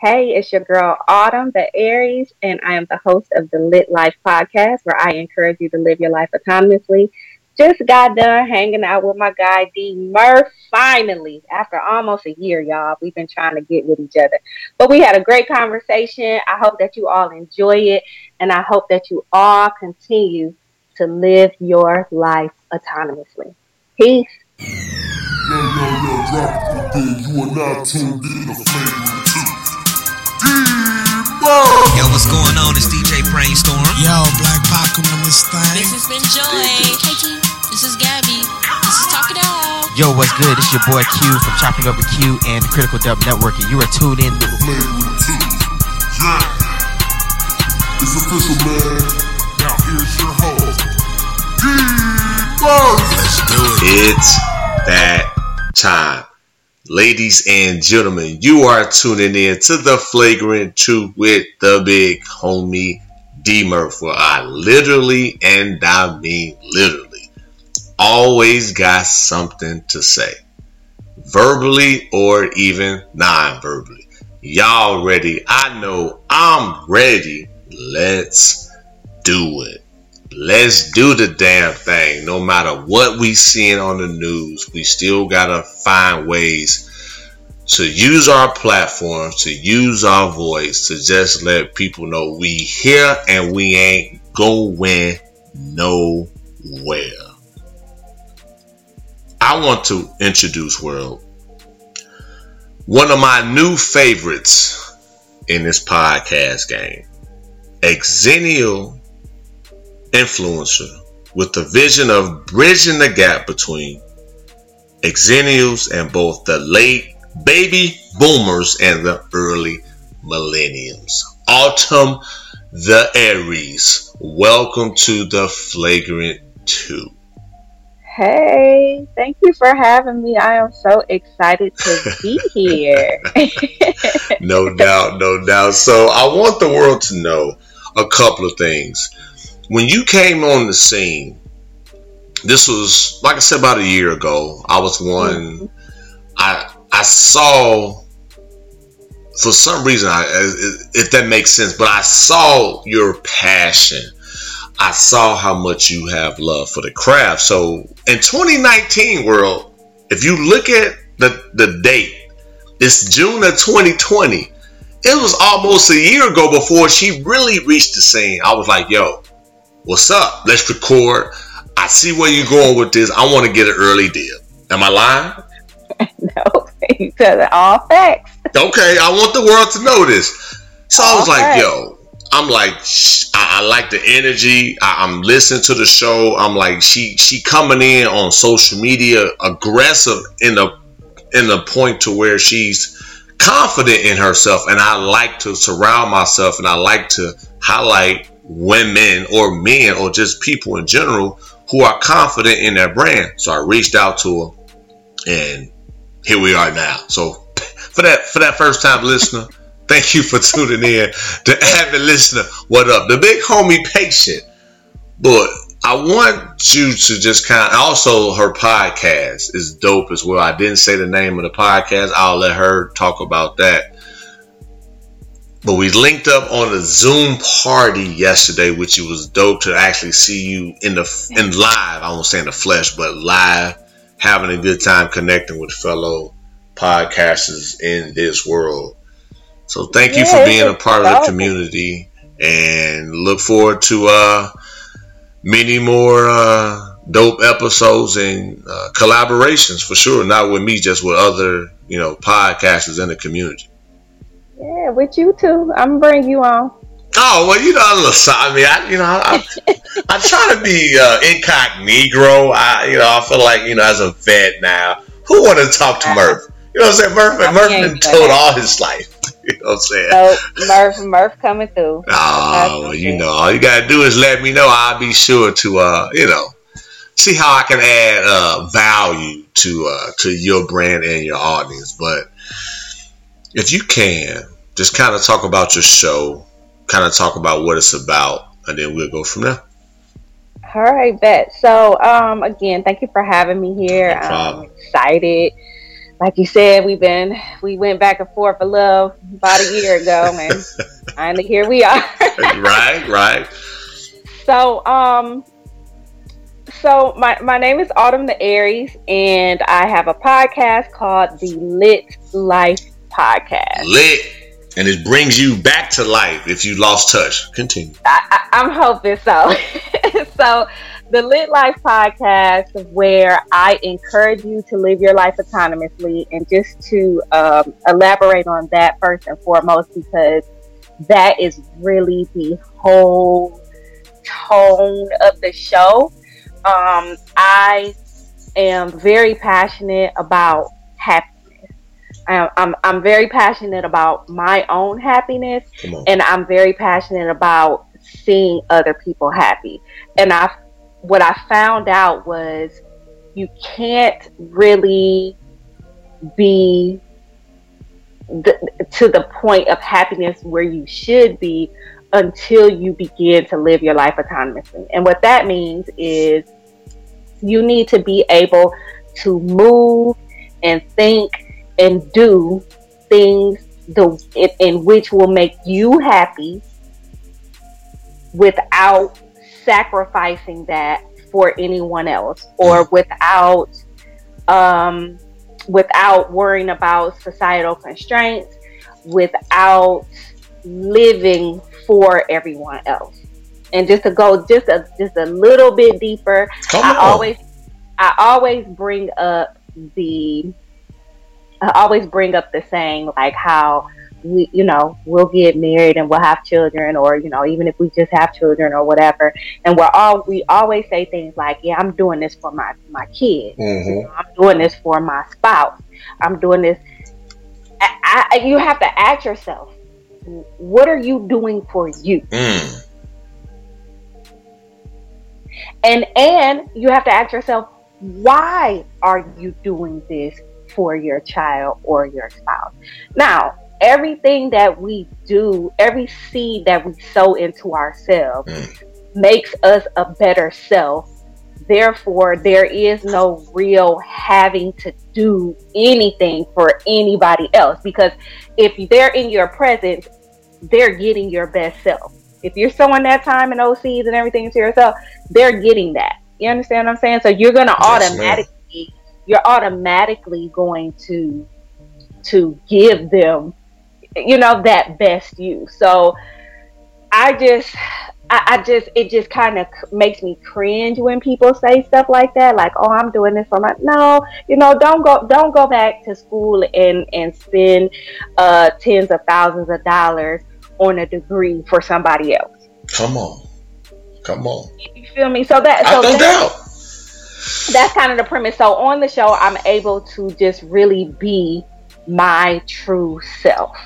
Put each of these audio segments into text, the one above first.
Hey, it's your girl Autumn, the Aries, and I am the host of the Lit Life podcast, where I encourage you to live your life autonomously. Just got done hanging out with my guy D Murph. Finally, after almost a year, y'all, we've been trying to get with each other, but we had a great conversation. I hope that you all enjoy it, and I hope that you all continue to live your life autonomously. Peace. You are now tuned in Yo, what's going on? It's DJ Brainstorm. Yo, Black Pac on this thing. This has been Joy. Hey, this is Gabby. This is Talk It Out. Yo, what's good? This is your boy Q from Chopping Up with Q and the Critical Dub Network, and you are tuned in to Yeah. It's official, man. Now here's your host, D Let's do it. It's that time. Ladies and gentlemen, you are tuning in to the Flagrant Truth with the big homie D Murph, where I literally, and I mean literally, always got something to say. Verbally or even non verbally. Y'all ready? I know I'm ready. Let's do it. Let's do the damn thing. No matter what we seeing on the news, we still gotta find ways to use our platforms, to use our voice, to just let people know we here and we ain't going nowhere. I want to introduce world one of my new favorites in this podcast game, Xennial influencer with the vision of bridging the gap between exennials and both the late baby boomers and the early millenniums. Autumn the Aries. Welcome to the Flagrant Truth. Hey, thank you for having me. I am so excited to be here. no doubt, no doubt. So, I want the world to know a couple of things when you came on the scene, this was like I said about a year ago. I was one. I I saw for some reason, I, if that makes sense, but I saw your passion. I saw how much you have love for the craft. So in 2019 world, if you look at the, the date, it's June of 2020. It was almost a year ago before she really reached the scene. I was like, yo, What's up? Let's record. I see where you're going with this. I want to get an early deal. Am I lying? no, you said all facts. Okay, I want the world to know this. So all I was like, yo, I'm like, I, I like the energy. I, am listening to the show. I'm like, she she coming in on social media aggressive in the in the point to where she's confident in herself, and I like to surround myself, and I like to highlight women or men or just people in general who are confident in their brand. So I reached out to her and here we are now. So for that for that first time listener, thank you for tuning in The avid listener. What up? The big homie patient. But I want you to just kind of also her podcast is dope as well. I didn't say the name of the podcast. I'll let her talk about that. But we linked up on a Zoom party yesterday, which it was dope to actually see you in the in live. I won't say in the flesh, but live, having a good time connecting with fellow podcasters in this world. So thank you for being a part of the community, and look forward to uh, many more uh, dope episodes and uh, collaborations for sure. Not with me, just with other you know podcasters in the community. Yeah, with you too. I'm gonna bring you on. Oh well, you know, I mean, I you know, I, I try to be uh, incognito. I you know, I feel like you know, as a vet now, who want to talk to Murph? You know what I'm saying? Murph, Murph been told all his life. You know what I'm saying? So Murph, Murph coming through. Oh, well, you know, all you gotta do is let me know. I'll be sure to, uh, you know, see how I can add uh, value to uh, to your brand and your audience. But if you can, just kind of talk about your show, kind of talk about what it's about, and then we'll go from there. All right, bet. So, um, again, thank you for having me here. No I'm excited like you said, we've been we went back and forth for love about a year ago, and finally here we are. right, right. So, um, so my my name is Autumn the Aries, and I have a podcast called the Lit Life Podcast. Lit. And it brings you back to life if you lost touch. Continue. I, I, I'm hoping so. so the Lit Life podcast, where I encourage you to live your life autonomously, and just to um, elaborate on that first and foremost, because that is really the whole tone of the show. Um, I am very passionate about happiness. I'm, I'm, I'm very passionate about my own happiness, and I'm very passionate about seeing other people happy. And I what I found out was you can't really be the, to the point of happiness where you should be until you begin to live your life autonomously. And what that means is you need to be able to move and think and do things the in, in which will make you happy without sacrificing that for anyone else or mm. without um, without worrying about societal constraints without living for everyone else and just to go just a just a little bit deeper Come i on. always i always bring up the i always bring up the saying like how we, you know, we'll get married and we'll have children, or you know, even if we just have children or whatever. And we're all we always say things like, "Yeah, I'm doing this for my my kid. Mm-hmm. You know, I'm doing this for my spouse. I'm doing this." I, I, you have to ask yourself, what are you doing for you? Mm. And and you have to ask yourself, why are you doing this for your child or your spouse? Now, everything that we do, every seed that we sow into ourselves Mm. makes us a better self. Therefore, there is no real having to do anything for anybody else because if they're in your presence, they're getting your best self. If you're sowing that time and those seeds and everything to yourself, they're getting that. You understand what I'm saying? So you're gonna Yes, ma'am. automatically you're automatically going to to give them you know that best you so i just i, I just it just kind of makes me cringe when people say stuff like that like oh i'm doing this for my no you know don't go don't go back to school and and spend uh tens of thousands of dollars on a degree for somebody else Come on. Come on. you feel me so that I so no that- doubt. That's kind of the premise. So on the show, I'm able to just really be my true self,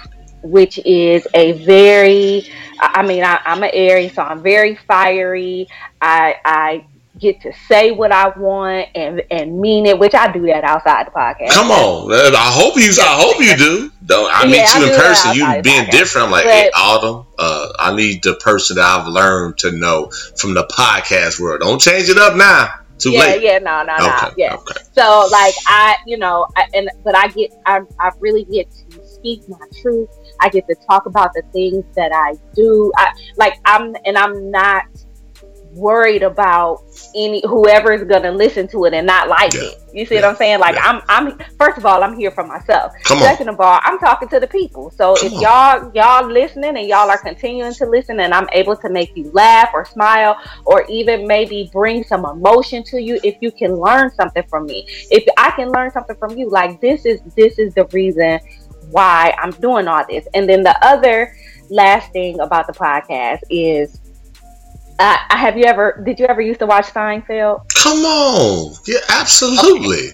which is a very, I I mean, I, I'm an Aries, so I'm very fiery. I, I get to say what I want and and mean it, which I do that outside the podcast. Come on. I hope you I hope you do. Don't I Yeah, meet I you in person, you being different. I'm like, But- hey Autumn, uh, I need the person that I've learned to know from the podcast world. Don't change it up now. Too yeah, late. yeah, no, no, no, Okay, yeah. okay. So like I, you know, I, and but I get, I, I really get to speak my truth. I get to talk about the things that I do. I like I'm, and I'm not worried about any whoever is gonna listen to it and not like Yeah. it. You see Yeah. what I'm saying? Like Yeah. I'm, I'm. First of all, I'm here for myself. Second of all, I'm talking to the people. So Come if on. y'all y'all listening and y'all are continuing to listen, and I'm able to make you laugh or smile or even maybe bring some emotion to you, if you can learn something from me, if I can learn something from you, like this is this is the reason why I'm doing all this. And then the other last thing about the podcast is. Uh, have you ever? Did you ever used to watch Seinfeld? Come on. Yeah, absolutely.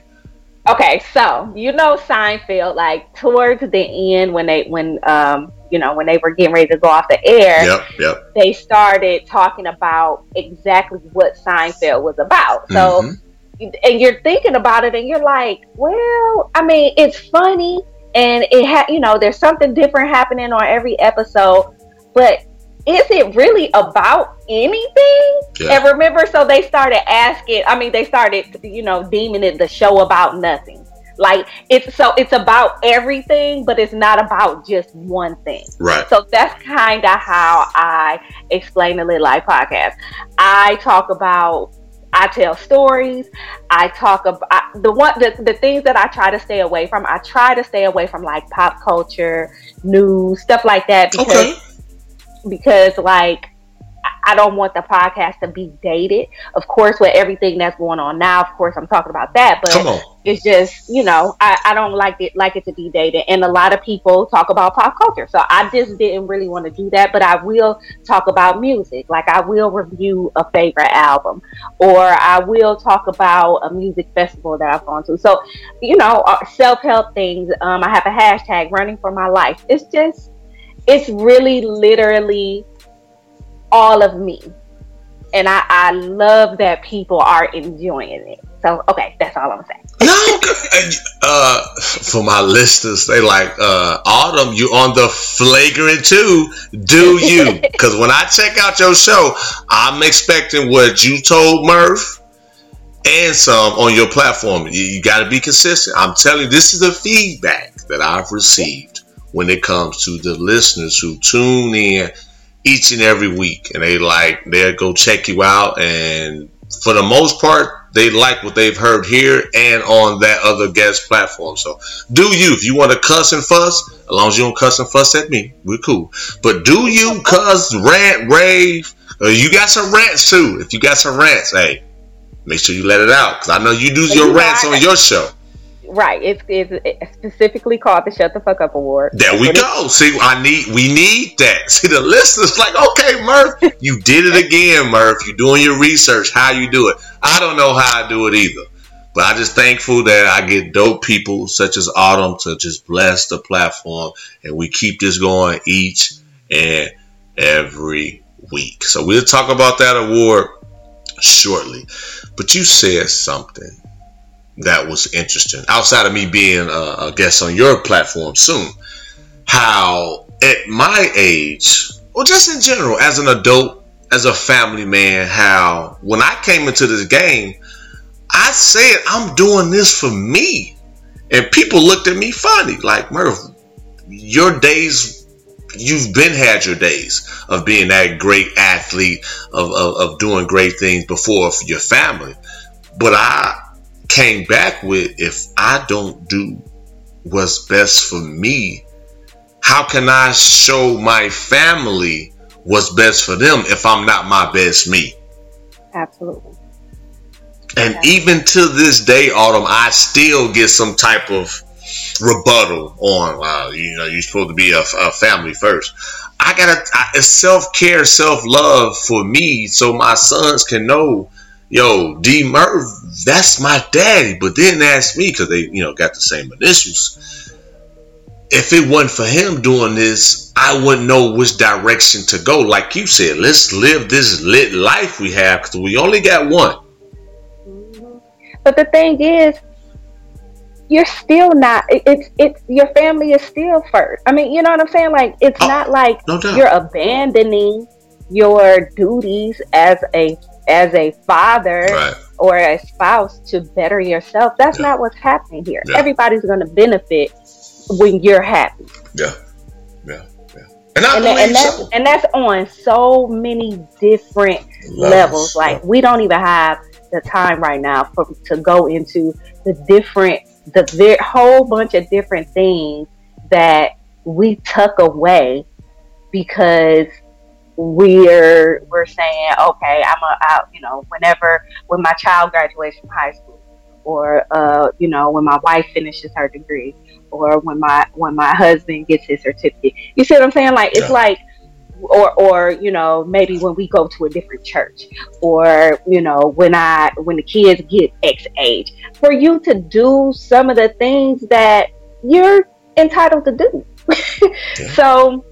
Okay, so you know Seinfeld, like towards the end when they when um you know when they were getting ready to go off the air, Yep, yep. they started talking about exactly what Seinfeld was about. So Mhm. and you're thinking about it and you're like, well, I mean, it's funny and it ha you know, there's something different happening on every episode, but is it really about anything? Yeah. And remember, so they started asking, I mean, they started, you know, deeming it the show about nothing. Like it's so it's about everything, but it's not about just one thing. Right. So that's kind of how I explain the Lit Life podcast. I talk about I tell stories. I talk about the one the, the things that I try to stay away from. I try to stay away from like pop culture, news, stuff like that because Okay. Because like I- don't want the podcast to be dated. Of course, with everything that's going on now, of course I'm talking about that, but it's just you know I, I don't like it like it to be dated. And a lot of people talk about pop culture. So i just didn't really want to do that but i will talk about music. Like i will review a favorite album or i will talk about a music festival that i've gone to. So you know uh, self-help things um, i have a hashtag running for my life. It's just it's really literally all of me and I, I love that people are enjoying it so okay that's all i'm saying No, uh, for my listeners, they like uh, Autumn. You on the flagrant too? Do you? Because when I check out your show, I'm expecting what you told Murph and some on your platform. You, you got to be consistent. I'm telling you, this is the feedback that I've received when it comes to the listeners who tune in each and every week, and they like they'll go check you out, and for the most part, they like what they've heard here and on that other guest platform. So do you if you want to cuss and fuss, as long as you don't cuss and fuss at me, we're cool. But do you cuss, rant, rave? Uh, you got some rants too. If you got some rants, hey, make sure you let it out because I know you do You your rants on your show. Right. It's, it's specifically called the Shut the Fuck Up Award. There we go. See, I need we need that. See, the listeners like, okay, Murph, you did it again, Murph. You're doing your research. How you do it? I don't know how I do it either, but I just thankful that I get dope people such as Autumn to just bless the platform, and we keep this going each and every week. So we'll talk about that award shortly. But you said something that was interesting. Outside of me being a, a guest on your platform soon how at my age or just in general as an adult as a family man how when i came into this game i said i'm doing this for me. And people looked at me funny like murph your days you've been had your days of being that great athlete of, of, of doing great things before for your family. But i came back with if I don't do what's best for me, how can I show my family what's best for them if I'm not my best me? Absolutely. And even to this day, Autumn, I still get some type of rebuttal on, uh, you know, you're supposed to be a, a family first. I gotta, I, it's self care, self love for me, so my sons can know, yo, D Murph, that's my daddy. But then ask me because they, you know, got the same initials. If it wasn't for him doing this, I wouldn't know which direction to go. Like you said, let's live this lit life we have because we only got one. Mm-hmm. But the thing is, you're still not. It's it's your family is still first. I mean, you know what I'm saying? Like it's Oh, not like no you're abandoning your duties as a as a father Right. or a spouse to better yourself. That's Yeah. not what's happening here. Yeah. Everybody's going to benefit when you're happy. Yeah, yeah, yeah. And I and, that, and that's so. and that's on so many different levels. Like we don't even have the time right now for to go into the different the ve- whole bunch of different things that we tuck away because we're we're saying okay i'm a out you know whenever when my child graduates from high school or uh you know when my wife finishes her degree or when my when my husband gets his certificate. You see what i'm saying? Like it's like or or you know maybe when we go to a different church or you know when i when the kids get x age for you to do some of the things that you're entitled to do. So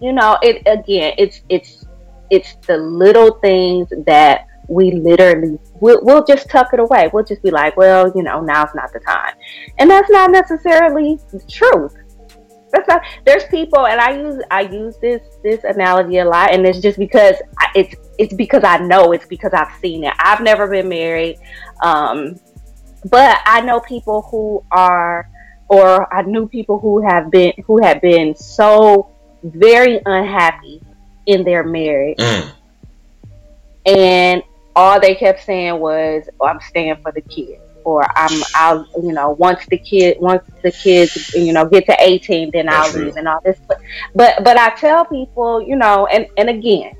you know it again it's it's it's the little things that we literally we'll, we'll just tuck it away. We'll just be like well you know now's not the time. And that's not necessarily the truth that's not there's people and i use i use this this analogy a lot and it's just because it's it's because i know it's because i've seen it. I've never been married um but I know people who are, or I knew people who have been who have been so very unhappy in their marriage, Mm. and all they kept saying was, oh, "I'm staying for the kids," or "I'm I'll you know once the kid once the kids you know get to 18, then That's I'll real. leave and all this." But but but I tell people, you know, and and again.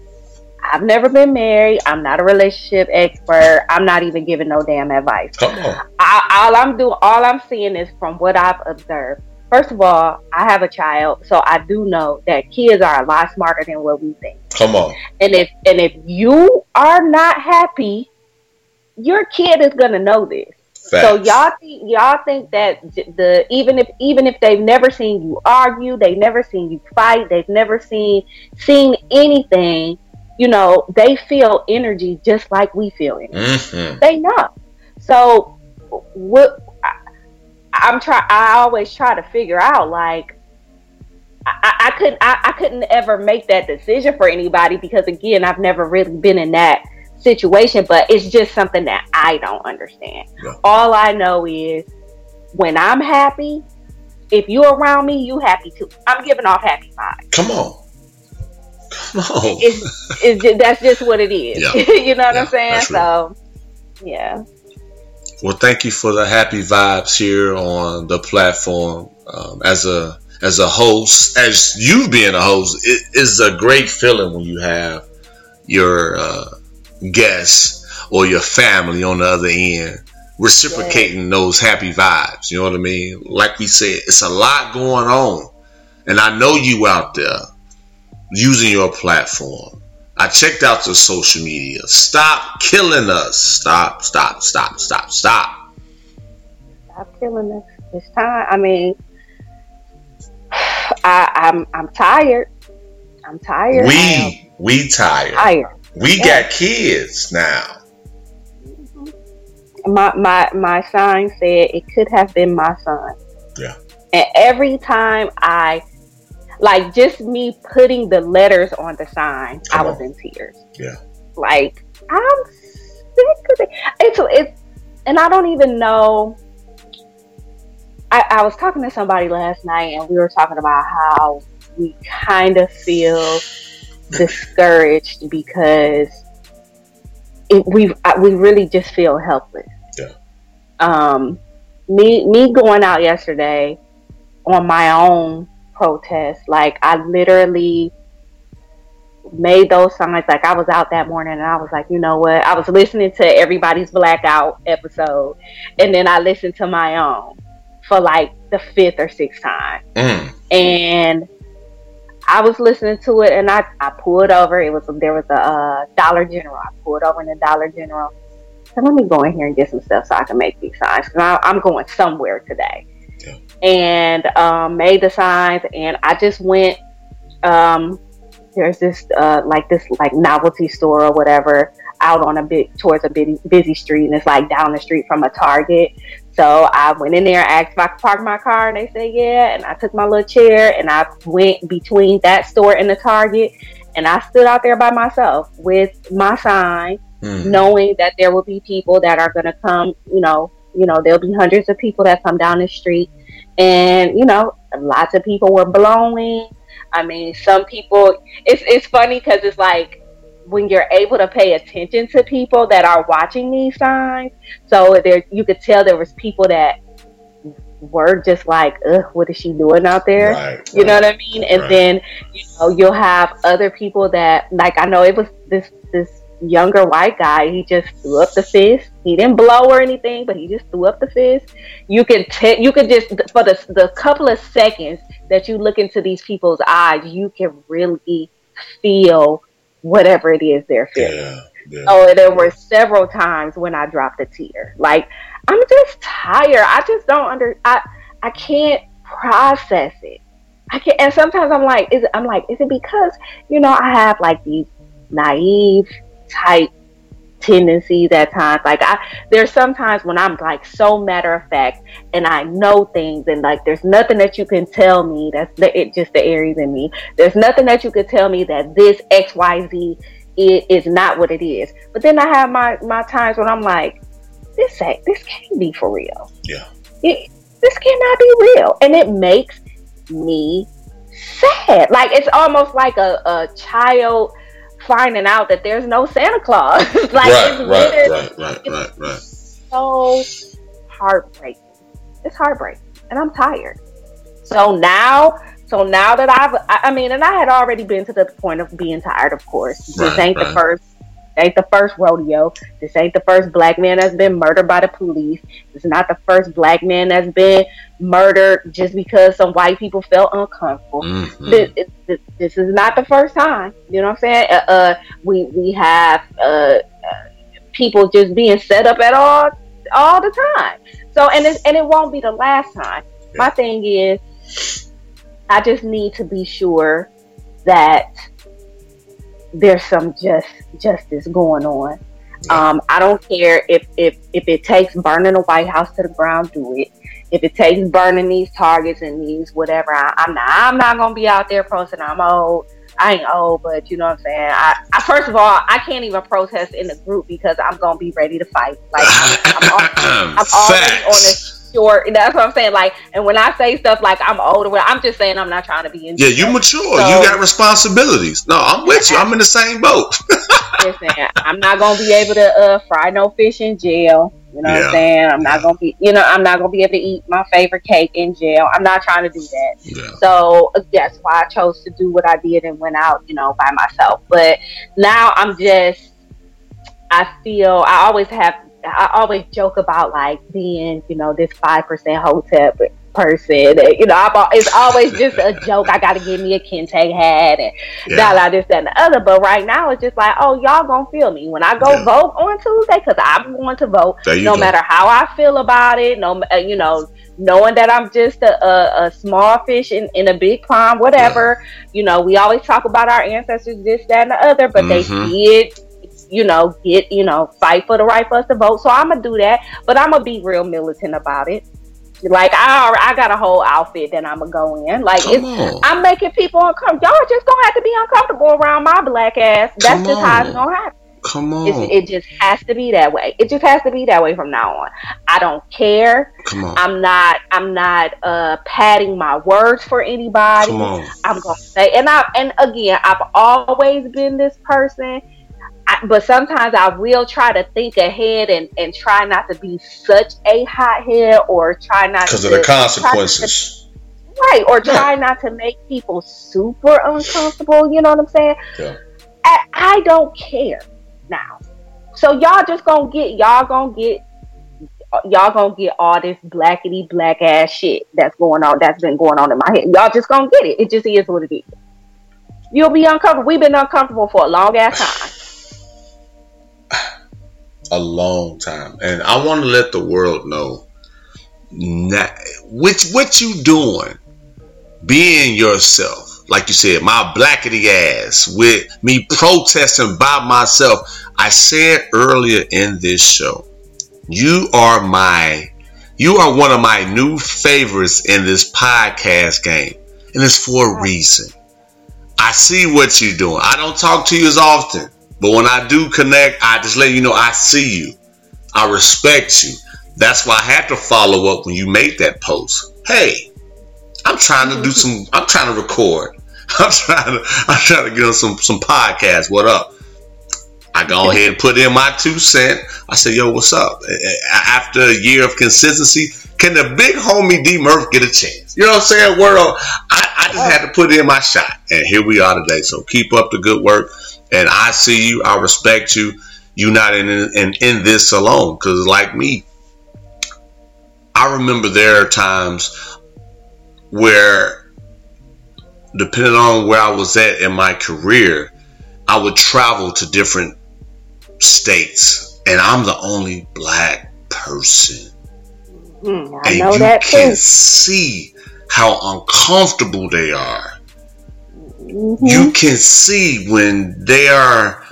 I've never been married. I'm not a relationship expert. I'm not even giving no damn advice. Come on. I, all I'm doing, all I'm seeing is from what I've observed. First of all, I have a child, so I do know that kids are a lot smarter than what we think. Come on. And if and if you are not happy, your kid is gonna know this. So y'all think y'all think that the even if even if they've never seen you argue, they've never seen you fight, they've never seen seen anything, you know, they feel energy just like we feel energy hmm they know. So what I'm try I always try to figure out like I, I- couldn't I, I couldn't ever make that decision for anybody because again I've never really been in that situation but it's just something that I don't understand. Yeah. All I know is when I'm happy, if you're around me, you happy too. I'm giving off happy vibes. Come on. Come on. It's, it's ju- that's just what it is. Yeah. you know what Yeah, I'm saying? So yeah. Well, thank you for the happy vibes here on the platform. Um, as a as a host, as you being a host, it is a great feeling when you have your uh, guests or your family on the other end reciprocating those happy vibes. You know what I mean? Like we said, it's a lot going on, and I know you out there using your platform. I checked out your social media. Stop killing us. Stop, stop, stop, stop, stop. Stop killing us. It's time. I mean, I, I'm I'm tired. I'm tired. We we tired. tired. We Yeah. got kids now. Mm-hmm. My my my sign said it could have been my son. Yeah. And every time I like just me putting the letters on the sign, I was on. in tears. Yeah. Like I'm sick of it. It's it's and I don't even know. I, I was talking to somebody last night and we were talking about how we kind of feel discouraged because it, we we really just feel helpless. Yeah. Um, me me going out yesterday on my own protest, like I literally made those signs. Like I was out that morning and I was like, you know what? I was listening to everybody's blackout episode, and then I listened to my own for like the fifth or sixth time Mm. and I was listening to it, and I, I pulled over. It was there was a uh, Dollar General. I pulled over in the Dollar General. So let me go in here and get some stuff so I can make these signs because I'm going somewhere today. And um, made the signs, and I just went. Um, there's this uh, like this like novelty store or whatever out on a bit towards a busy, busy street, and it's like down the street from a Target. So I went in there, asked if I could park my car, and they said yeah. And I took my little chair and I went between that store and the Target, and I stood out there by myself with my sign, Mm. knowing that there will be people that are going to come. You know, you know, there'll be hundreds of people that come down the street, and you know, lots of people were blowing. I mean, some people. It's it's funny because it's like when you're able to pay attention to people that are watching these signs. So there, you could tell there was people that were just like, "Ugh, what is she doing out there?" Right, You know what I mean? And Right. then you know you'll have other people that like I know it was this this younger white guy. He just threw up the fist. He didn't blow or anything, but he just threw up the fist. You can te- you could just for the the couple of seconds that you look into these people's eyes, you can really feel whatever it is they're feeling. Yeah. yeah. Oh, there were several times when I dropped a tear. Like I'm just tired. I just don't under. I I can't process it. I can not and sometimes I'm like, is it, I'm like, is it because you know I have like these naive type tendencies at times? Like I, there's sometimes when I'm like so matter of fact and I know things and like there's nothing that you can tell me that's the, it just the Aries in me. There's nothing that you could tell me that this X Y Z it is not what it is. But then I have my my times when I'm like, this ain't this can't be for real. Yeah. It, this cannot be real, and it makes me sad. Like it's almost like a, a child finding out that there's no Santa Claus. like right, it's right, right, right, right, right. so heartbreaking. It's heartbreaking, and I'm tired. So now, so now that I've, I I mean, and I had already been to the point of being tired. Of course, this Right, ain't the first. Ain't the first rodeo. This ain't the first black man that's been murdered by the police. This is not the first black man that's been murdered just because some white people felt uncomfortable Mhm. this, this, this is not the first time. You know what I'm saying? Uh, uh we we have uh, uh, people just being set up at all all the time. So and it, and it won't be the last time. My thing is, I just need to be sure that there's some just justice going on. Um, I don't care if, if if it takes burning the White House to the ground, do it. If it takes burning these targets and these whatever, I, I'm not. I'm not gonna be out there protesting. I'm old. I ain't old, but you know what I'm saying. I, I first of all, I can't even protest in the group because I'm gonna be ready to fight. Like I'm, I'm, al- I'm already on Facts. Short. That's what I'm saying. Like, and when I say stuff like I'm older, I'm just saying I'm not trying to be in. Yeah, you mature. So- you got responsibilities. No, I'm with you. I'm in the same boat. Listen, I'm not gonna be able to uh, fry no fish in jail. You know what I'm saying? I'm not gonna be, you know, I'm not gonna be able to eat my favorite cake in jail. I'm not trying to do that. Yeah. So uh, that's why I chose to do what I did and went out, you know, by myself. But now I'm just, I feel I always have, I always joke about like being, you know, this five percent hotel person. You know, I'm, it's always just a joke. I got to give me a kente hat and Yeah. da this that, and the other. But right now it's just like, oh, y'all gonna feel me when I go Yeah. vote on Tuesday because I'm going to vote no go. matter how I feel about it, no, uh, you know, knowing that I'm just a, a, a small fish in, in a big pond, whatever. You know, we always talk about our ancestors, this, that, and the other, but Mhm. they did, you know, get, you know, fight for the right for us to vote. So I'm gonna do that, but I'm gonna be real militant about it. Like I, I got a whole outfit that I'm gonna go in. Like it's. I'm making people uncomfortable. Y'all just gonna have to be uncomfortable around my black ass. That's Come just how it's gonna happen. Come on. It's, it just has to be that way. It just has to be that way from now on. I don't care. Come on. I'm not. I'm not uh, padding my words for anybody. Come on. I'm gonna say, and I and again, I've always been this person. I, but sometimes I will try to think ahead and, and try not to be such a hothead or try not Because of the not to- consequences. right or try not to make people super uncomfortable. You know what I'm saying? Yeah. I, I don't care now. So y'all just gonna get y'all gonna get y'all gonna get all this blackety black ass shit that's going on that's been going on in my head. Y'all just gonna get it. It just is what it is. You'll be uncomfortable. We've been uncomfortable for a long ass time. A long time, and I want to let the world know that which what you doing, being yourself. Like you said, my blackety ass with me protesting by myself. I said earlier in this show, you are my, you are one of my new favorites in this podcast game, and it's for a reason. I see what you're doing. I don't talk to you as often, but when I do connect, I just let you know I see you. I respect you. That's why I had to follow up when you made that post. Hey, I'm trying to do some. I'm trying to record. I'm trying to. I'm trying to get on some some podcast. What up? I go ahead and put in my two cent. I said, "Yo, what's up?" After a year of consistency, can the big homie D Murph get a chance? You know what I'm saying? World, I, I just had to put in my shot, and here we are today. So keep up the good work, and I see you. I respect you. You're not in in, in this alone, because like me, I remember there are times where, depending on where I was at in my career, I would travel to different states, and I'm the only black person. Hmm, I and know you that can see how uncomfortable they are. Mhm. You can see when they are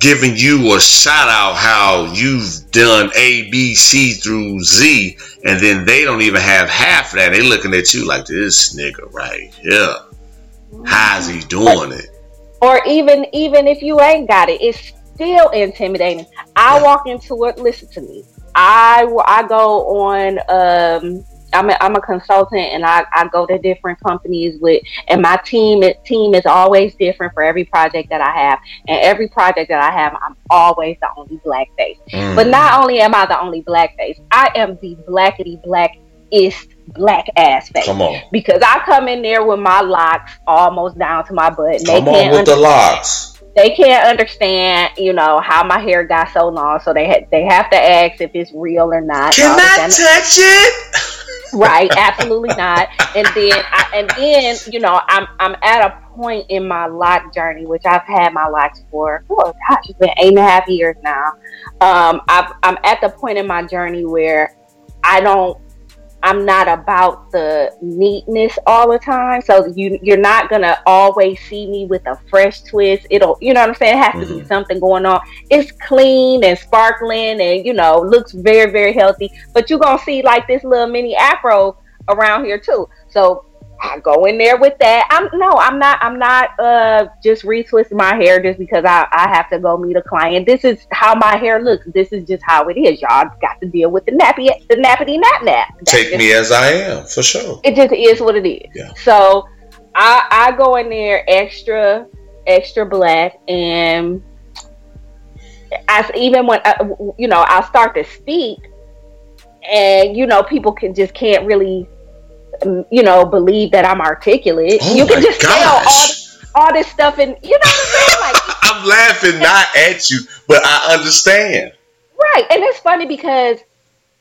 giving you a shout out how you've done A, B, C through Z, and then they don't even have half of that. They looking at you like this nigga right here. How's he doing it? or even even if you ain't got it, it's still intimidating. I Yeah. walk into it. Listen to me. I I go on. Um, I'm a, I'm a consultant, and I, I go to different companies with, and my team team is always different for every project that I have, and every project that I have, I'm always the only black face. Mm. But not only am I the only black face, I am the blackety blackest black ass face. Come on. Because I come in there with my locks almost down to my butt. and Come they on can't with the locks. they can't understand, you know, how my hair got so long, so they ha- they have to ask if it's real or not. Can I touch it? Right? Absolutely not. And then, I, and then, you know, I'm I'm at a point in my lock journey, which I've had my locks for oh gosh, it's been eight and a half years now. Um, I've, I'm at the point in my journey where I don't. I'm not about the neatness all the time, so you you're not gonna always see me with a fresh twist. It'll, you know what I'm saying? It has to be mm-hmm. something going on. It's clean and sparkling, and you know, looks very very healthy. But you're gonna see like this little mini afro around here too. So I go in there with that. I'm no, I'm not. I'm not uh just retwisting my hair just because I I have to go meet a client. This is how my hair looks. This is just how it is. Y'all got to deal with the nappy, the nappity nap nap. That's Take me as I am, for sure. it just is what it is. Yeah. So I I go in there extra extra black and as even when I, you know I start to speak and you know people can just can't really you know believe that I'm articulate. Oh you can just tell all all this stuff and you know what I'm saying like I'm laughing not at you, but I understand. Right, and it's funny because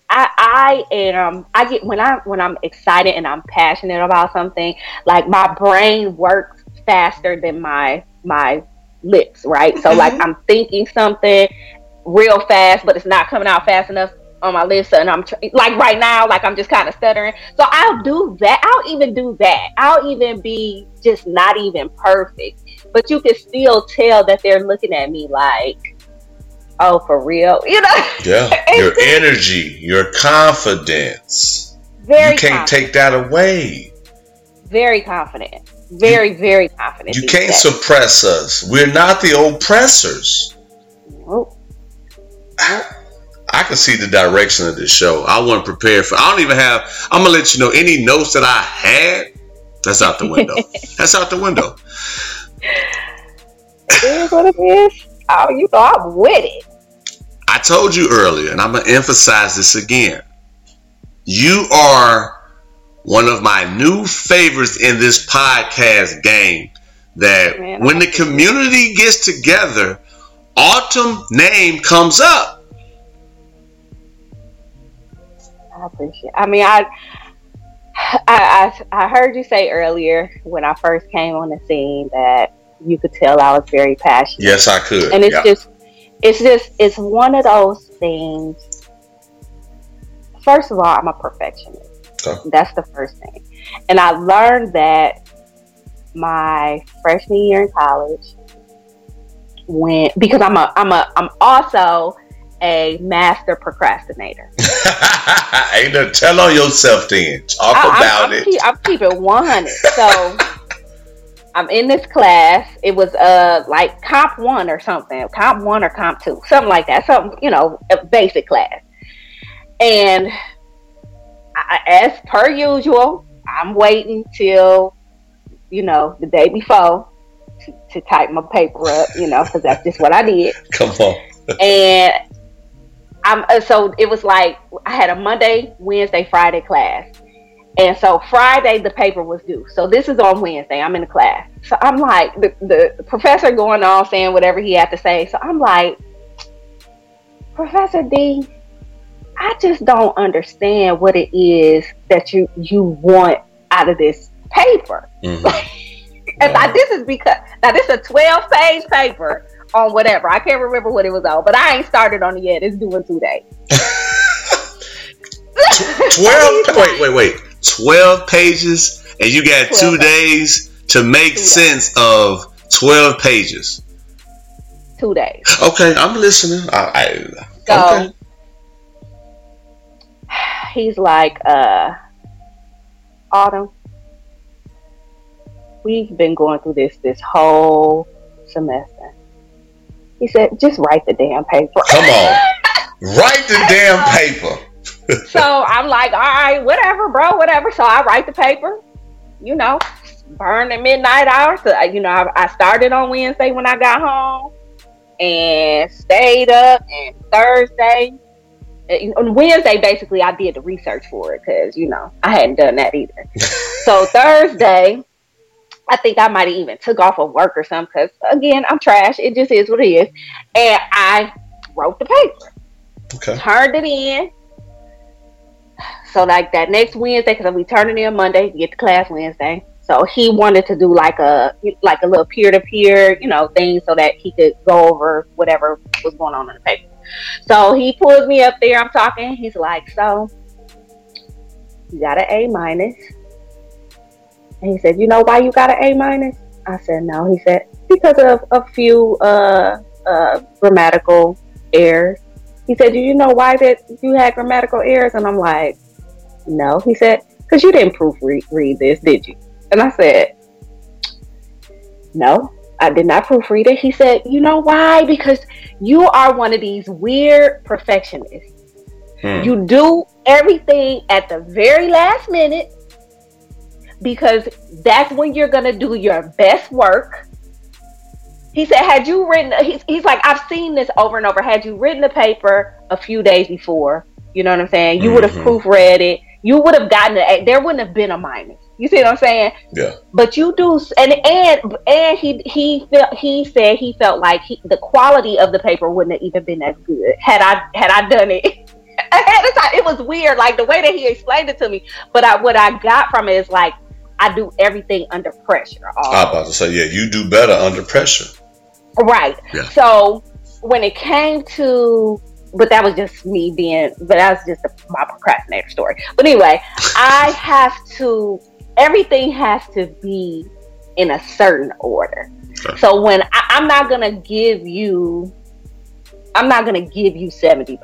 I I am I get when I when I'm excited and I'm passionate about something, like my brain works faster than my my lips, right? So like mm-hmm. I'm thinking something real fast, but it's not coming out fast enough on my lips, and I'm tr- like right now, like I'm just kind of stuttering. So I'll do that. I'll even do that. I'll even be just not even perfect, but you can still tell that they're looking at me like, oh, for real, you know? Yeah. Your energy, your confidence. very you can't confident, take that away. very confident, very very confident. You can't days. suppress us. We're not the oppressors. Nope. Ah, I can see the direction of this show. I wasn't prepared for. I don't even have. I'm gonna let you know any notes that I had. That's out the window. that's out the window. It is what it is. Oh, you know I'm with it. I told you earlier, and I'm gonna emphasize this again. You are one of my new favorites in this podcast game. That Man, when the community gets together, Autumn name comes up. I appreciate. I mean, I, I, I, I heard you say earlier when I first came on the scene that you could tell I was very passionate. Yes, I could. and it's Yeah. just it's just it's one of those things first of all i'm a perfectionist Okay. that's the first thing and i learned that my freshman year in college when because i'm a i'm a i'm also a master procrastinator. Ain't no tell on yourself then. Talk I, about I'm, I'm it. keep, I'm keeping 100 so i'm in this class. It was uh like comp one or something. Comp one or comp two. Something like that. Something you know a basic class. And I, as per usual i'm waiting till you know the day before to, to type my paper up you know because that's just what i did. Come on. and I'm uh, so it was like I had a Monday, Wednesday, Friday class, and so Friday the paper was due. So this is on Wednesday. I'm in the class, so I'm like the, the, professor going on saying whatever he had to say. So I'm like, Professor D, I just don't understand what it is that you you want out of this paper. Mhm. And now this is because now this is a 12 page paper on whatever. I can't remember what it was on, but I ain't started on it yet. It's due in two days. Twelve. Wait, wait, wait. Twelve pages, and you got two days to make Two days. sense of twelve pages. Two days. Okay, I'm listening. I, I, So okay. he's like, uh, Autumn, we've been going through this this whole semester. He said, just write the damn paper. Come on. Write the damn paper. so I'm like, all right, whatever, bro, whatever. So I write the paper, you know, burn the midnight hour. So, you know, I, I started on Wednesday when I got home and stayed up. And Thursday, uh, on Wednesday, basically, I did the research for it because, you know, I hadn't done that either. so Thursday, I think I might have even took off of work or something because, again, I'm trash. It just is what it is. And I wrote the paper, Okay. turned it in. So, like that next Wednesday, because we turn it in Monday, get to class Wednesday. So he wanted to do like a like a little peer to peer, you know, thing so that he could go over whatever was going on in the paper. So he pulls me up there. I'm talking. He's like, "So you got an A minus?" And he said, "You know why you got an A minus?" I said, "No." He said, "Because of a few uh, uh, grammatical errors." He said, "Do you know why that you had grammatical errors?" And I'm like, "No." He said, "Because you didn't proofread read this, did you?" And I said, No, I did not proofread it. He said, You know why? Because you are one of these weird perfectionists. Hmm. You do everything at the very last minute because that's when you're going to do your best work. He said, Had you written, he's, he's like, I've seen this over and over. Had you written the paper a few days before, you know what I'm saying? You would have mm-hmm. proofread it. You would have gotten it. There wouldn't have been a minus. You see what I'm saying? Yeah. But you do, and and and he he felt he said he felt like he, the quality of the paper wouldn't have even been as good had I had I done it ahead of time. It was weird, like the way that he explained it to me. But I, what I got from it is like I do everything under pressure. I was about to say, yeah, you do better under pressure. Right. Yeah. So when it came to, but that was just me being, but that was just a, my procrastinator story. But anyway, I have to, everything has to be in a certain order. Okay. So when I, I'm not going to give you, I'm not going to give you 70%.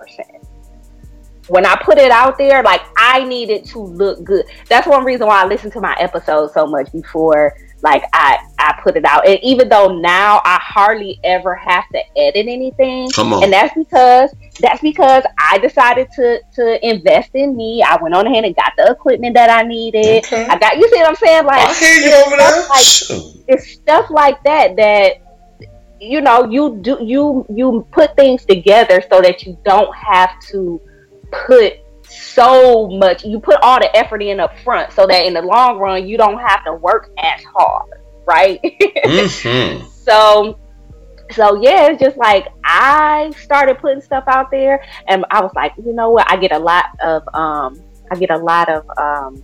When I put it out there, like I need it to look good. That's one reason why I listen to my episodes so much before like I I put it out. And even though now I hardly ever have to edit anything, Come on. and that's because that's because I decided to to invest in me. I went on ahead and got the equipment that I needed. Okay. I got you see what I'm saying? Like I hear you over there. Like, it's stuff like that that you know you do you you put things together so that you don't have to put so much you put all the effort in up front so that in the long run you don't have to work as hard right? Hmm so so yeah it's just like i started putting stuff out there and i was like you know what? I get a lot of um i get a lot of um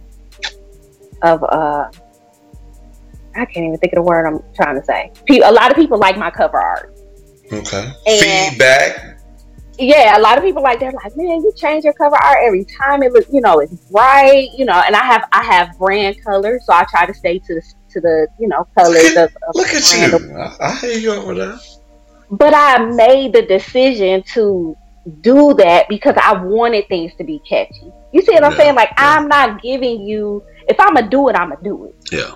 of uh i can't even think of the word i'm trying to say. A lot of people like my cover art. Okay. And- Feedback. Yeah, a lot of people like they're like, man, you change your cover art every time. It looks, you know, it's bright, you know. And I have I have brand colors, so I try to stay to the to the you know colors Look at, of, of look at you. I, I hear you over there. But I made the decision to do that because I wanted things to be catchy. You see what I'm saying? Like yeah. I'm not giving you. If I'm gonna do it, I'm gonna do it. Yeah.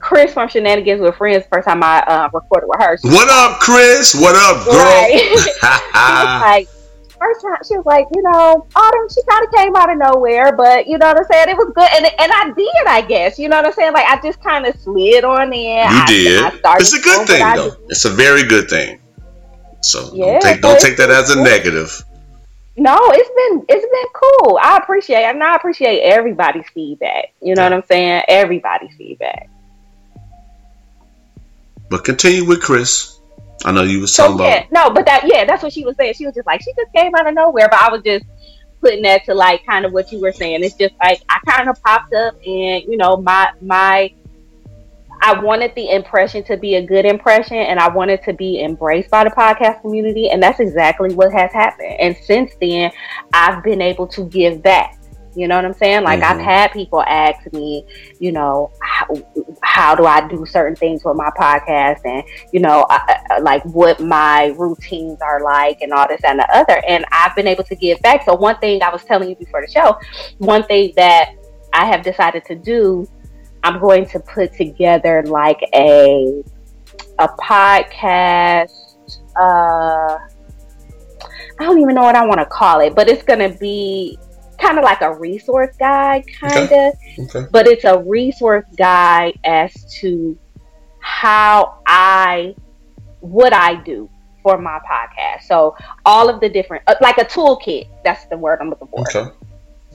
Chris from Shenanigans with Friends, first time I uh, recorded with her. What up, Chris? What up, girl? Right. she was like, first time she was like, you know, Autumn, she kind of came out of nowhere, but you know what I'm saying? It was good, and and I did, I guess. You know what I'm saying? Like I just kind of slid on in. You I, did. I It's a good thing, though. It's a very good thing. So Yeah, don't take don't take that as a negative. No, it's been it's been cool. I appreciate and I appreciate everybody's feedback. You know what I'm saying? Everybody's feedback. But continue with Chris. I know you was So talking yeah, about. no, but that yeah, that's what she was saying. She was just like she just came out of nowhere, but I was just putting that to like kind of what you were saying. It's just like I kind of popped up, and you know my my. I wanted the impression to be a good impression, and I wanted to be embraced by the podcast community, and that's exactly what has happened. And since then, I've been able to give back. You know what I'm saying? Like I've Mhm. had people ask me, you know, how, how do I do certain things with my podcast, and you know, I, like what my routines are like, and all this and the other. And I've been able to give back. So one thing I was telling you before the show, one thing that I have decided to do, I'm going to put together like a a podcast. Uh, I don't even know what I want to call it, but it's gonna be kind of like a resource guide, kind of. Okay. Okay. But it's a resource guide as to how I, what I do for my podcast. So all of the different, uh, like a toolkit. That's the word I'm looking for. Okay.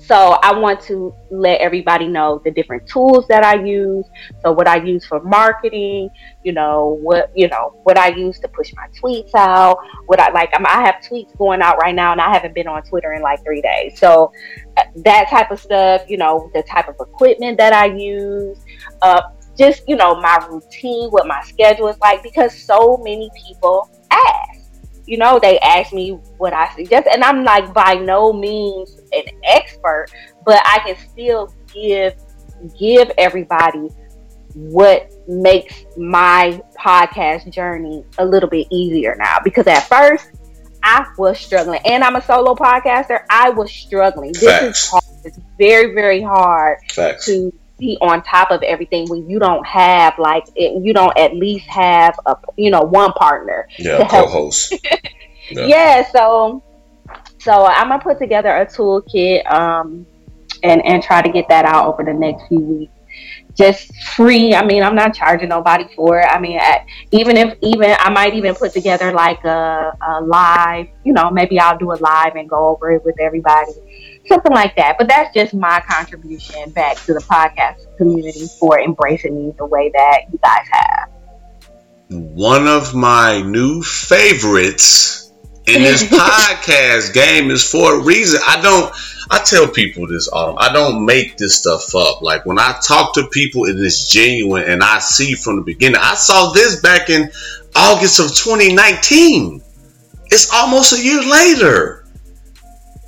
So I want to let everybody know the different tools that I use. So what I use for marketing, you know, what you know, what I use to push my tweets out. What I like, I'm, I have tweets going out right now, and I haven't been on Twitter in like three days. So uh, that type of stuff, you know, the type of equipment that I use, uh, just you know, my routine, what my schedule is like, because so many people ask you know, they ask me what I suggest, and I'm like by no means an expert, but I can still give give everybody what makes my podcast journey a little bit easier now. Because at first, I was struggling, and I'm a solo podcaster. I was struggling. This is hard. It's very, very hard Facts. to be on top of everything when you don't have like it, you don't at least have a you know one partner Yeah. Co-host. Yeah. yeah. so so i'm gonna put together a toolkit um and and try to get that out over the next few weeks. Just free. I mean i'm not charging nobody for it. I mean I, even if even i might even put together like a, a live you know maybe i'll do a live and go over it with everybody. Something like that. But that's just my contribution back to the podcast community for embracing me the way that you guys have. One of my new favorites in this podcast game is for a reason. I don't. I tell people this, Autumn. I don't make this stuff up. Like when I talk to people, it is genuine, and I see from the beginning. I saw this back in August of 2019. It's almost a year later,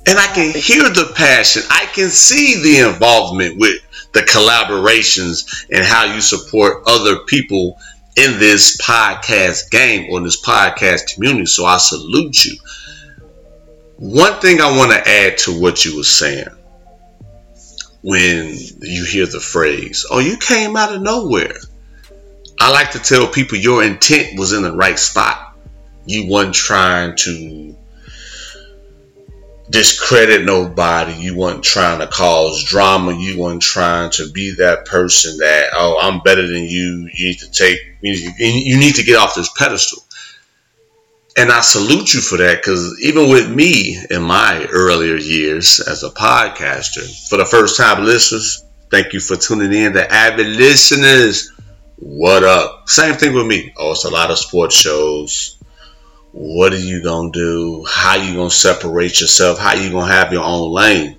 and I can hear the passion. I can see the involvement with the collaborations and how you support other people in this podcast game or in this podcast community. So I salute you. One thing I want to add to what you were saying when you hear the phrase, oh, you came out of nowhere. I like to tell people your intent was in the right spot. You weren't trying to discredit nobody. You weren't trying to cause drama. You weren't trying to be that person that, oh, I'm better than you. You need to take, you need, to get off this pedestal. And I salute you for that because even with me in my earlier years as a podcaster, for the first time listeners, thank you for tuning in. The avid listeners, what up? Same thing with me. Oh, it's a lot of sports shows. What are you gonna do? How you gonna separate yourself? How you gonna have your own lane?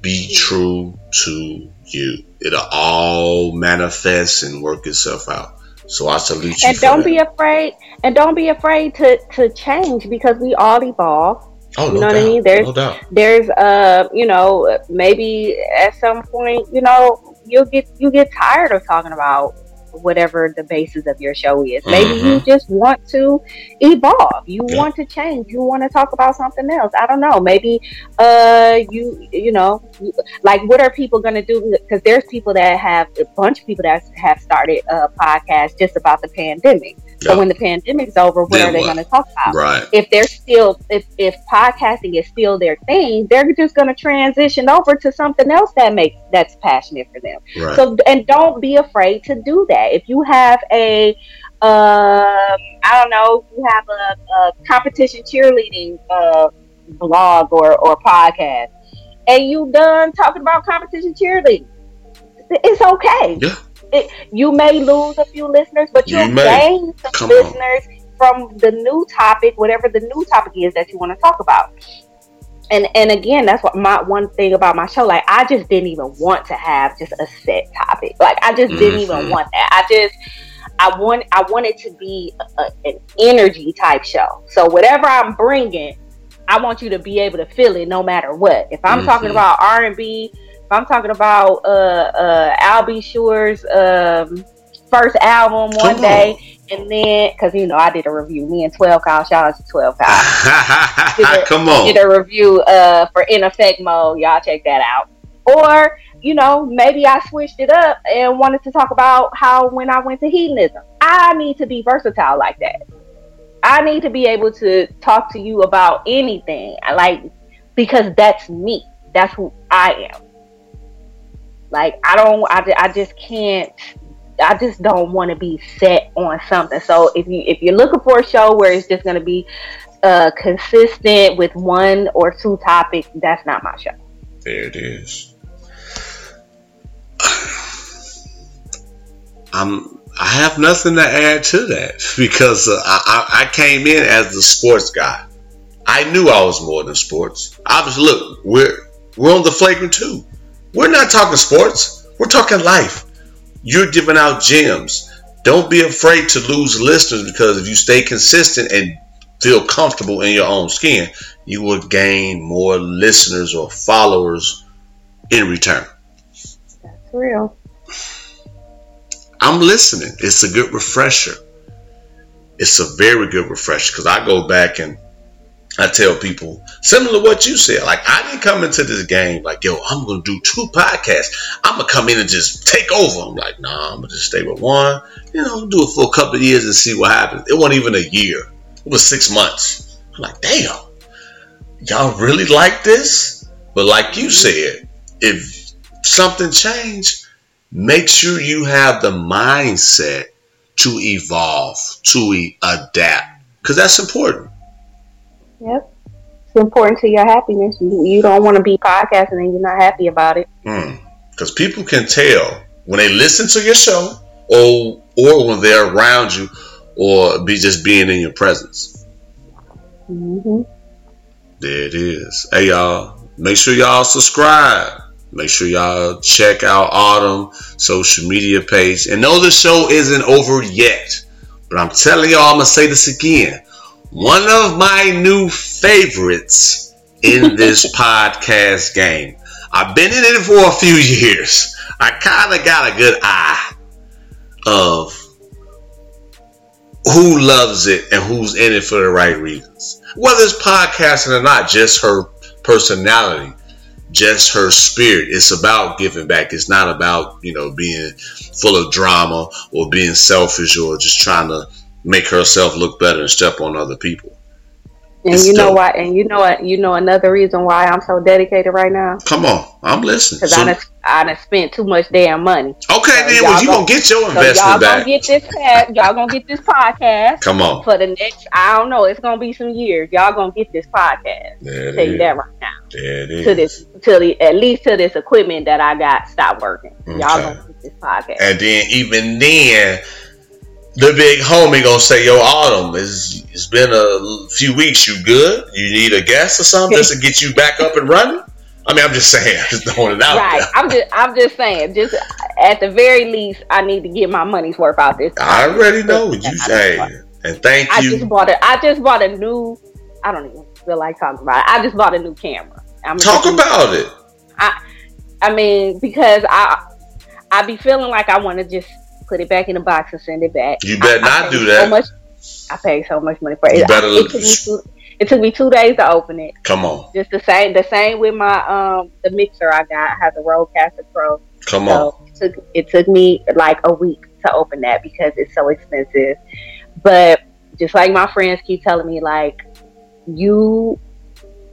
Be true to you. It'll all manifest and work itself out. So I salute you. and don't that. be afraid and don't be afraid to to change because we all evolve Oh, you no know what. I mean? There's- no doubt. there's uh you know maybe at some point you know you'll get you get tired of talking about whatever the basis of your show is. Maybe you just want to evolve. You Yeah. want to change. You want to talk about something else. I don't know. Maybe uh you you know like what are people going to do? Because there's people that have a bunch of people that have started a podcast just about the pandemic so when the pandemic's over what Then are they going to talk about Right. if they're still if if podcasting is still their thing they're just going to transition over to something else that makes that's passionate for them Right. so and don't be afraid to do that if you have a um i don't know you have a, a competition cheerleading uh blog or or podcast and you done talking about competition cheerleading it's okay Yeah. It, you may lose a few listeners but You you'll may. gain some Come on. listeners from the new topic, whatever the new topic is that you want to talk about. And and again, that's what my one thing about my show. Like I just didn't even want to have just a set topic. Like I just didn't even Mhm. want that. I just I want I want it to be a, an energy type show. So whatever I'm bringing, I want you to be able to feel it no matter what. If I'm talking Mhm. about R and B, I'm talking about uh uh Al B. Um first album one Come day, and then because you know I did a review. Me and Twelve Kyle, shout out to Twelve Kyle. Did a- Come on. Did a review uh for In Effect Mode. Y'all check that out. Or you know maybe I switched it up and wanted to talk about how when I went to hedonism. I need to be versatile like that. I need to be able to talk to you about anything. I like because that's me. That's who I am. Like I don't I, I just can't I just don't want to be set on something. So if you if you're looking for a show where it's just going to be uh, consistent with one or two topics, that's not my show. There it is. I'm. I have nothing to add to that because uh, I, I came in as the sports guy. I knew I was more than sports. Obviously, look, we're we're on the Flagrant Truth. We're not talking sports. We're talking life. You're giving out gems. Don't be afraid to lose listeners because if you stay consistent and feel comfortable in your own skin, you will gain more listeners or followers in return. That's real. I'm listening. It's a good refresher. It's a very good refresher because I go back and I tell people similar to what you said. Like I didn't come into this game like, yo, I'm gonna do two podcasts. I'm gonna come in and just take over. I'm like, nah, I'm gonna just stay with one. You know, do it for a couple of years and see what happens. It wasn't even a year. It was six months. I'm like, damn, y'all really like this? But like you said, if something changed, make sure you have the mindset to evolve, to adapt, because that's important. Yep. It's important to your happiness. You, you don't want to be podcasting and you're not happy about it. Because people can tell when they listen to your show, or or when they're around you, or be just being in your presence. hmm There it is. Hey y'all, make sure y'all subscribe. Make sure y'all check out Autumn social media page. And know the show isn't over yet. But I'm telling y'all, I'm gonna say this again. One of my new favorites in this podcast game. I've been in it for a few years. I kind of got a good eye of who loves it and who's in it for the right reasons. Whether it's podcasting or not, just her personality, just her spirit. It's about giving back. It's not about, you know, being full of drama or being selfish or just trying to make herself look better and step on other people. And It's you know dope. why? And you know what? You know another reason why I'm so dedicated right now Come on, I'm listening. because So- I done, I done spent too much damn money. okay, So then well, you gon- gonna get your investment So y'all investment gonna get this pod, y'all gonna get this podcast Come on. for the next. I don't know. It's gonna be some years. Y'all gonna get this podcast. There Tell you that right now. There it is. To this, to the at least to this equipment that I got stop working. Y'all gonna get this podcast. And then even then, the big homie gonna say, "Yo, Autumn, it's, it's been a few weeks. You good? You need a guest or something just to get you back up and running?" I mean, I'm just saying, just throwing it out Right. there. I'm just I'm just saying, just at the very least, I need to get my money's worth out this. I already know what you. Hey, and thank I you. I just bought a I just bought a new I don't even feel like talking about it. I just bought a new camera. I'm Talk about it. I, I mean, because I I be feeling like I want to just put it back in the box and send it back. You better I- I not paid do So that. much, I paid so much money for it. You better- it, took me two, it took me two days to open it. Come on, Just the same, the same with my um the mixer I got. I have the Rodecaster Pro. come on. It took it took me like a week to open that because it's so expensive. But just like my friends keep telling me, like you,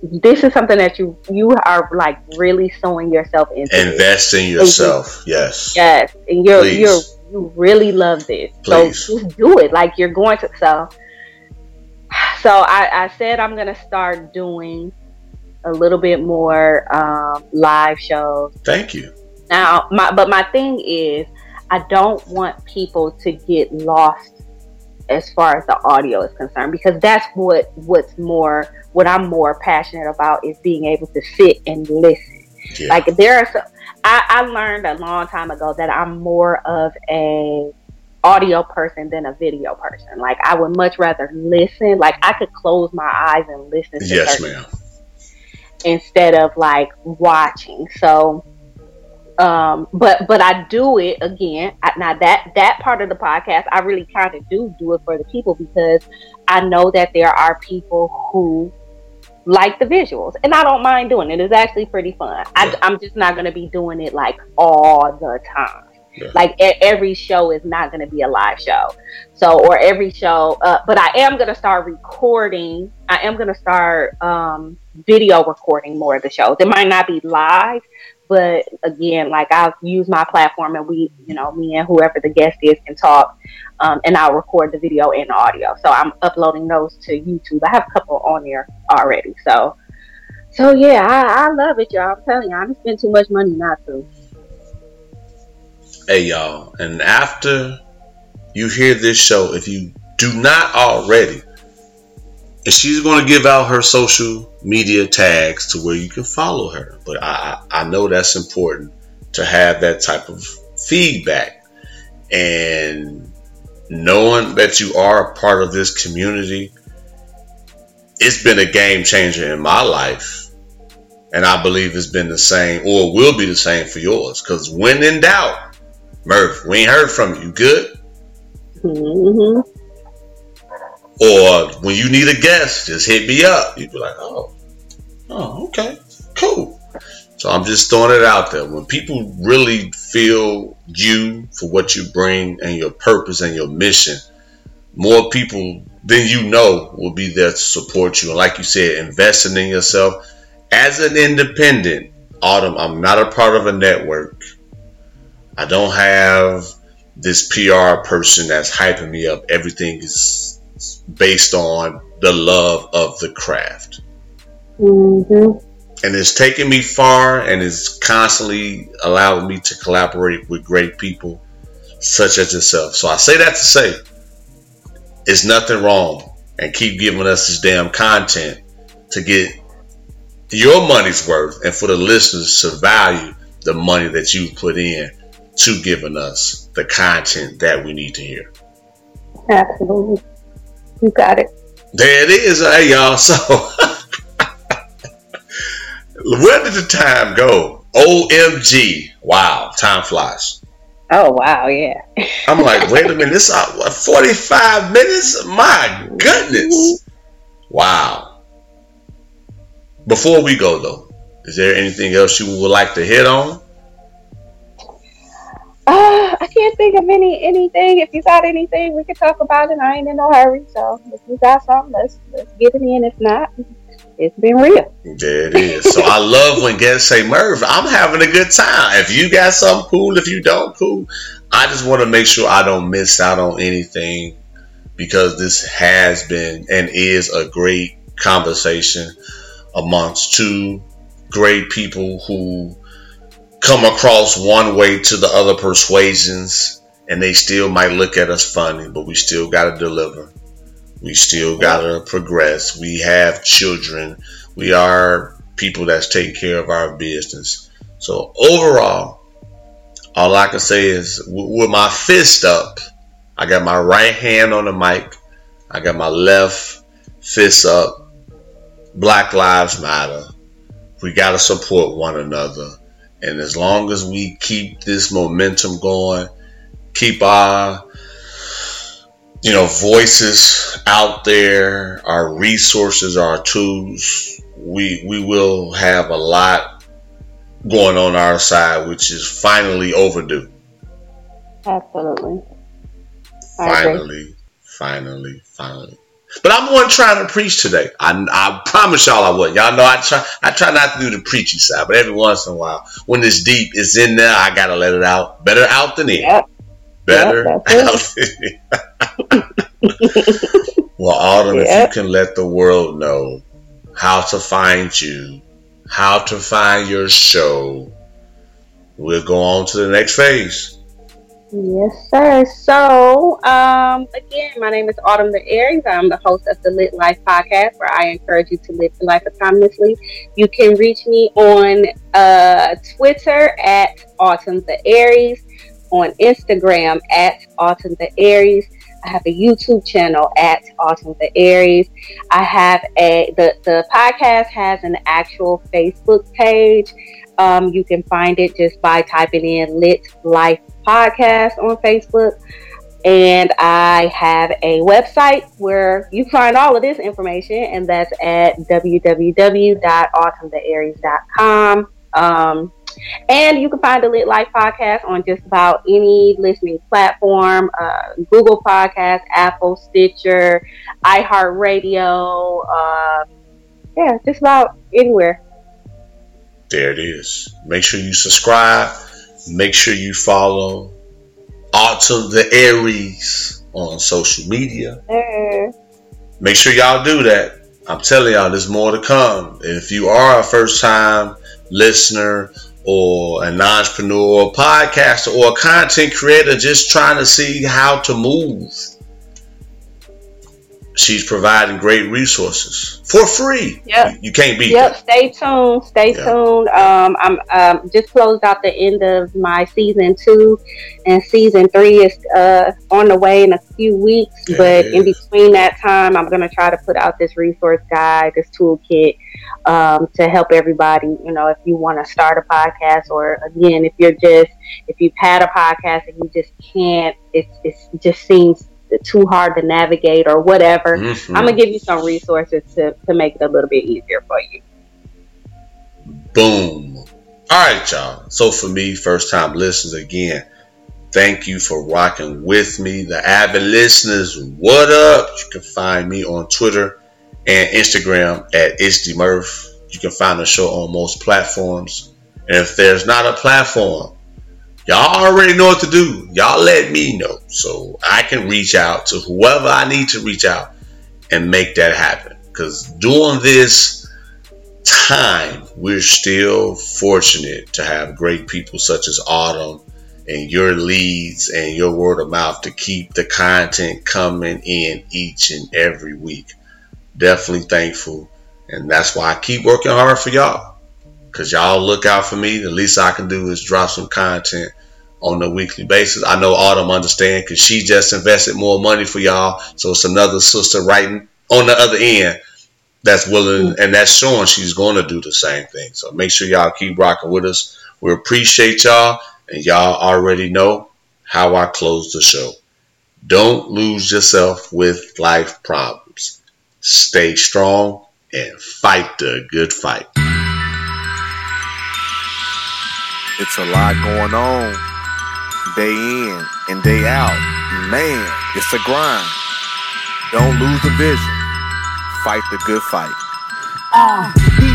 this is something that you you are like really sewing yourself into. Invest in yourself. Yes. Yes, and you're Please. you're you really love this, Please. so just do it. Like you're going to so. So I, I said I'm gonna start doing a little bit more um, live shows Thank you. now. My but my thing is I don't want people to get lost as far as the audio is concerned because that's what what's more what I'm more passionate about is being able to sit and listen. Yeah. Like there are some, I, I learned a long time ago that I'm more of a audio person than a video person. Like I would much rather listen. Like I could close my eyes and listen to yes, ma'am. instead of like watching. So, um, but but I do it again. I, now that that part of the podcast, I really kind of do do it for the people because I know that there are people who like the visuals, and I don't mind doing it. It's actually pretty fun. I. I'm just not going to be doing it like all the time. Yeah. Like e- every show is not going to be a live show. So, or every show, uh, but I am going to start recording. I am going to start um, video recording more of the shows. It might not be live, but again, like I'll use my platform and we, you know, me and whoever the guest is can talk, um, and I'll record the video and audio. So I'm uploading those to YouTube. I have a couple on there already. So, so yeah, I, I love it, y'all. I'm telling you, I don't spend too much money not to. Hey y'all, and after you hear this show, if you do not already, and she's going to give out her social media tags to where you can follow her. But I, I know that's important to have that type of feedback and knowing that you are a part of this community. It's been a game changer in my life. And I believe it's been the same or will be the same for yours. Because when in doubt, Murph, we ain't heard from you. Good? hmm Or when you need a guest, just hit me up. You'd be like, oh, oh, okay, cool. So I'm just throwing it out there. When people really feel you for what you bring and your purpose and your mission, more people than you know will be there to support you. And like you said, investing in yourself as an independent. Autumn, I'm not a part of a network. I don't have this PR person that's hyping me up. Everything is based on the love of the craft. hmm And it's taken me far and it's constantly allowing me to collaborate with great people such as yourself. So I say that to say it's nothing wrong and keep giving us this damn content to get your money's worth and for the listeners to value the money that you put in to giving us the content that we need to hear. Absolutely. You got it. There it is, hey y'all. So where did the time go? OMG. Wow, time flies. Oh wow, yeah. I'm like, wait a minute, this uh, what, 45 minutes? My goodness. Wow. Before we go though, is there anything else you would like to hit on? Uh, I can't think of any anything. If you got anything, we can talk about it. I ain't in no hurry. So if you got something, let's let's get it in. If not, it's been real. It is. So I love when guests say, Murph, I'm having a good time. If you got something cool, if you don't, cool. I just want to make sure I don't miss out on anything because this has been and is a great conversation amongst two great people who come across one way to the other persuasions and they still might look at us funny, but we still got to deliver. We still got to progress. We have children. We are people that's taking care of our business. So overall, all I can say is with my fist up, I got my right hand on the mic. I got my left fist up. Black Lives Matter. We got to support one another. And as long as we keep this momentum going, keep our you know voices out there, our resources, our tools, we we will have a lot going on our side, which is finally overdue. Absolutely. I agree. Finally, finally, finally. But I'm going to try to preach today. I, I promise y'all I would. Y'all know I try. I try not to do the preachy side, but every once in a while, when it's deep, it's in there. I gotta let it out. Better out than in. Yep. Better Yep, out than in. well, Autumn, Yep. if you can let the world know how to find you, how to find your show, we'll go on to the next phase. Yes, sir. So, um, again, my name is Autumn the Aries. I'm the host of the Lit Life podcast, where I encourage you to live your life autonomously. You can reach me on uh, Twitter at Autumn the Aries, on Instagram at Autumn the Aries. I have a YouTube channel at Autumn the Aries. I have a the the podcast has an actual Facebook page. Um, you can find it just by typing in Lit Life Podcast on Facebook. And I have a website where you find all of this information, and that's at www.autumnthearies.com. Um, and you can find the Lit Life podcast on just about any listening platform uh, Google Podcast, Apple, Stitcher, iHeartRadio. Uh, yeah, just about anywhere. There it is. Make sure you subscribe. Make sure you follow Autumn the Aries on social media. Hey. Make sure y'all do that. I'm telling y'all, there's more to come. If you are a first time listener or an entrepreneur or podcaster or a content creator just trying to see how to move, she's providing great resources for free. Yep. You, you can't beat Yep, stay tuned. Stay Yeah. tuned. Um, I'm um, just closed out the end of my season two, and season three is uh, on the way in a few weeks. Yeah, but it in between that time, I'm gonna try to put out this resource guide, this toolkit, um, to help everybody. You know, if you want to start a podcast, or again, if you're just if you've had a podcast and you just can't, it's it's it just seems too hard to navigate or whatever. Mhm. I'm gonna give you some resources to, to make it a little bit easier for you. Boom. All right, y'all. So for me, first time listeners again, thank you for rocking with me. The avid listeners, what up? You can find me on Twitter and Instagram at ItsDMurph. You can find the show on most platforms. And if there's not a platform, y'all already know what to do. Y'all let me know so I can reach out to whoever I need to reach out and make that happen. Because during this time, we're still fortunate to have great people such as Autumn and your leads and your word of mouth to keep the content coming in each and every week. Definitely thankful. And that's why I keep working hard for y'all. Cause y'all look out for me. The least I can do is drop some content on a weekly basis. I know Autumn understand because she just invested more money for y'all. So it's another sister writing on the other end that's willing mm. and that's showing she's going to do the same thing. So make sure y'all keep rocking with us. We appreciate y'all, and y'all already know how I close the show. Don't lose yourself with life problems. Stay strong and fight the good fight. It's a lot going on. Day in and day out. Man, it's a grind. Don't lose the vision. Fight the good fight. Uh,